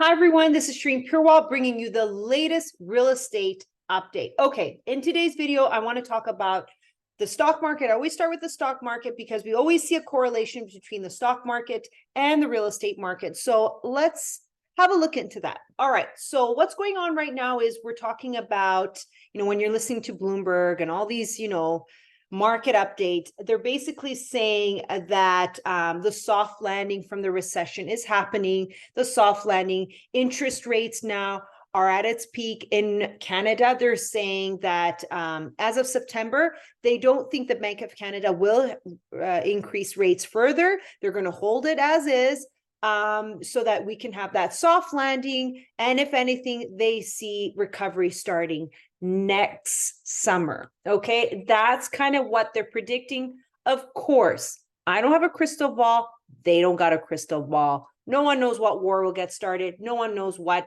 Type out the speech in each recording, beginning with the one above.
Hi, everyone. This is Shereen Purewal bringing you the latest real estate update. Okay, in today's video, I want to talk about the stock market. I always start with the stock market because we always see a correlation between the stock market and the real estate market. So let's have a look into that. All right. So what's going on right now is we're talking about, you know, when you're listening to Bloomberg and all these, you know, market update, they're basically saying uh, that um, the soft landing from the recession is happening. The soft landing interest rates now are at its peak in Canada. They're saying that um, as of September, they don't think the Bank of Canada will uh, increase rates further. They're going to hold it as is um, so that we can have that soft landing. And if anything, they see recovery starting next summer. Okay, that's kind of what they're predicting. Of course, I don't have a crystal ball. They don't got a crystal ball. No one knows what war will get started. No one knows what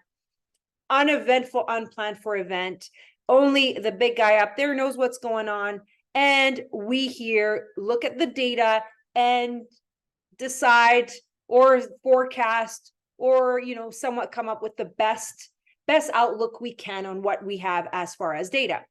uneventful, unplanned for event. Only the big guy up there knows what's going on. And we here look at the data and decide or forecast or you know somewhat come up with the best best outlook we can on what we have as far as data.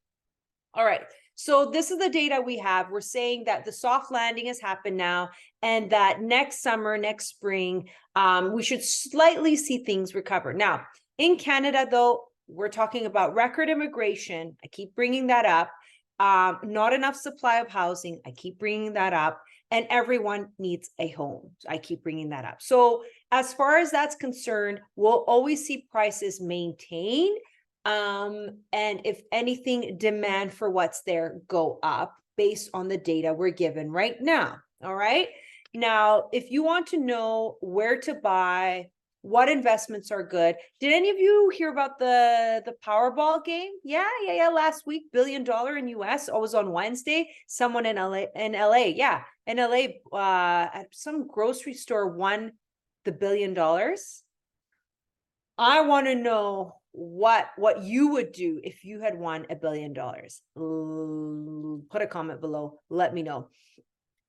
All right. So this is the data we have. We're saying that the soft landing has happened now, and that next summer, next spring, um, we should slightly see things recover. Now, in Canada, though, we're talking about record immigration. I keep bringing that up. Um, not enough supply of housing. I keep bringing that up and everyone needs a home. I keep bringing that up. So as far as that's concerned, we'll always see prices maintain. Um, and if anything, demand for what's there go up based on the data we're given right now. All right. Now, if you want to know where to buy, what investments are good. Did any of you hear about the the Powerball game? Yeah, yeah, yeah. Last week, billion dollar in US. Oh, was on Wednesday. Someone in LA in LA, yeah, in LA, uh, at some grocery store won the billion dollars. I want to know what what you would do if you had won a billion dollars. Put a comment below. Let me know.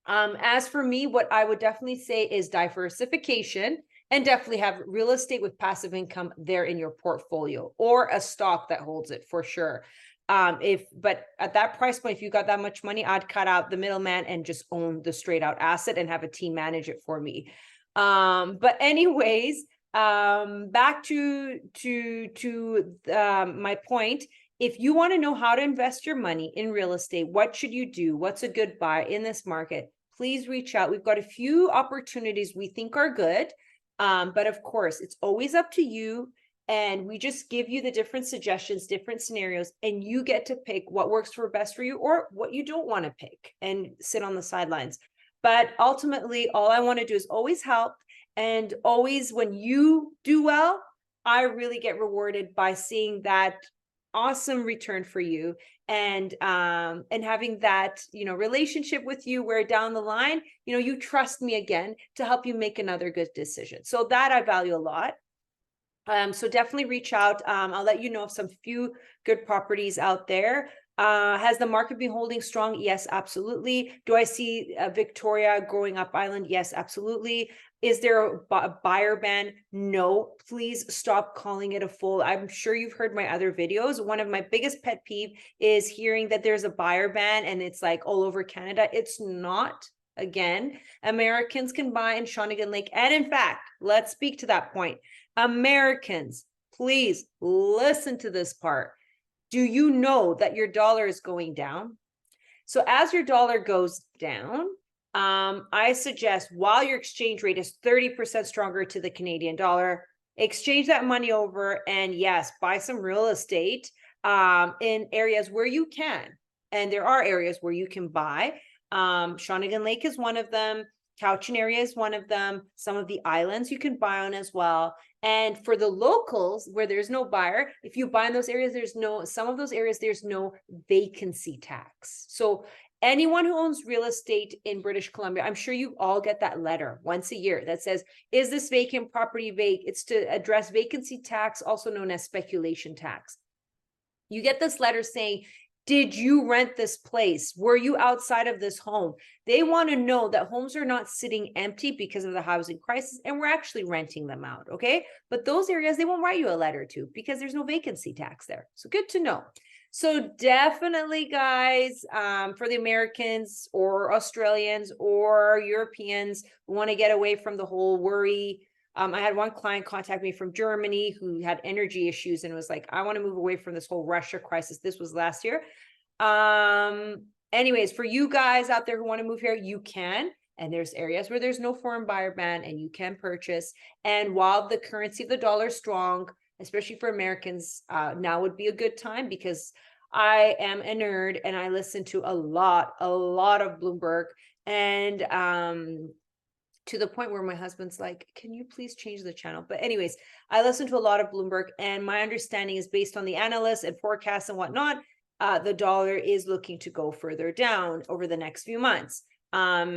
Um, as for me, what I would definitely say is diversification and definitely have real estate with passive income there in your portfolio or a stock that holds it for sure. Um, if but at that price point, if you got that much money, I'd cut out the middleman and just own the straight out asset and have a team manage it for me. Um, but anyways, um, back to to to um, my point. If you want to know how to invest your money in real estate, what should you do? What's a good buy in this market? Please reach out. We've got a few opportunities we think are good. Um, but of course, it's always up to you. And we just give you the different suggestions, different scenarios, and you get to pick what works for best for you or what you don't want to pick and sit on the sidelines. But ultimately, all I want to do is always help. And always, when you do well, I really get rewarded by seeing that awesome return for you and um and having that you know relationship with you where down the line you know you trust me again to help you make another good decision so that i value a lot um so definitely reach out um i'll let you know of some few good properties out there uh, has the market been holding strong? Yes, absolutely. Do I see uh, Victoria growing up island? Yes, absolutely. Is there a buyer ban? No, please stop calling it a full. I'm sure you've heard my other videos. One of my biggest pet peeve is hearing that there's a buyer ban and it's like all over Canada. It's not. Again, Americans can buy in Shawnigan Lake. And in fact, let's speak to that point. Americans, please listen to this part. Do you know that your dollar is going down? So as your dollar goes down, um, I suggest while your exchange rate is 30% stronger to the Canadian dollar, exchange that money over and yes, buy some real estate um, in areas where you can. And there are areas where you can buy. Um, Shawnigan Lake is one of them. Cowichan area is one of them. Some of the islands you can buy on as well. And for the locals where there's no buyer, if you buy in those areas, there's no, some of those areas, there's no vacancy tax. So anyone who owns real estate in British Columbia, I'm sure you all get that letter once a year that says, is this vacant property vac? It's to address vacancy tax, also known as speculation tax. You get this letter saying, Did you rent this place? Were you outside of this home? They want to know that homes are not sitting empty because of the housing crisis and we're actually renting them out. Okay. But those areas, they won't write you a letter to because there's no vacancy tax there. So good to know. So definitely, guys, um, for the Americans or Australians or Europeans who want to get away from the whole worry. Um, I had one client contact me from Germany who had energy issues and was like, I want to move away from this whole Russia crisis. This was last year. Um, anyways, for you guys out there who want to move here, you can. And there's areas where there's no foreign buyer ban and you can purchase. And while the currency of the dollar is strong, especially for Americans, uh, now would be a good time because I am a nerd and I listen to a lot, a lot of Bloomberg. And um, to the point where my husband's like, can you please change the channel? But, anyways, I listen to a lot of Bloomberg, and my understanding is based on the analysts and forecasts and whatnot. Uh, the dollar is looking to go further down over the next few months. Um,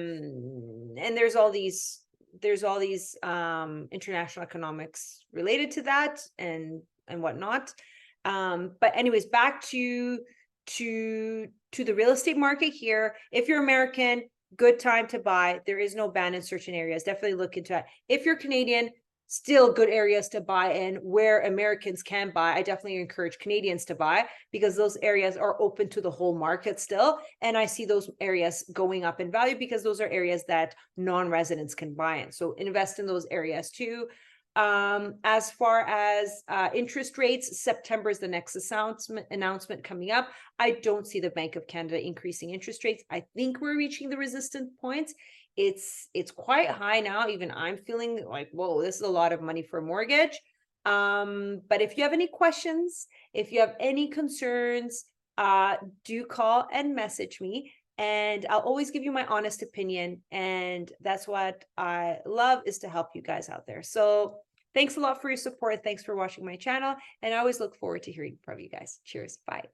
and there's all these there's all these um, international economics related to that and and whatnot. Um, but anyways, back to to to the real estate market here. If you're American, good time to buy. There is no ban in certain areas. Definitely look into it. If you're Canadian, still good areas to buy in where Americans can buy. I definitely encourage Canadians to buy because those areas are open to the whole market still. And I see those areas going up in value because those are areas that non-residents can buy in. So invest in those areas too. Um, as far as uh, interest rates, September is the next announcement announcement coming up. I don't see the Bank of Canada increasing interest rates. I think we're reaching the resistance points. It's it's quite high now. Even I'm feeling like, whoa, this is a lot of money for a mortgage. Um, but if you have any questions, if you have any concerns, uh, do call and message me and I'll always give you my honest opinion. And that's what I love is to help you guys out there. So thanks a lot for your support. Thanks for watching my channel. And I always look forward to hearing from you guys. Cheers. Bye.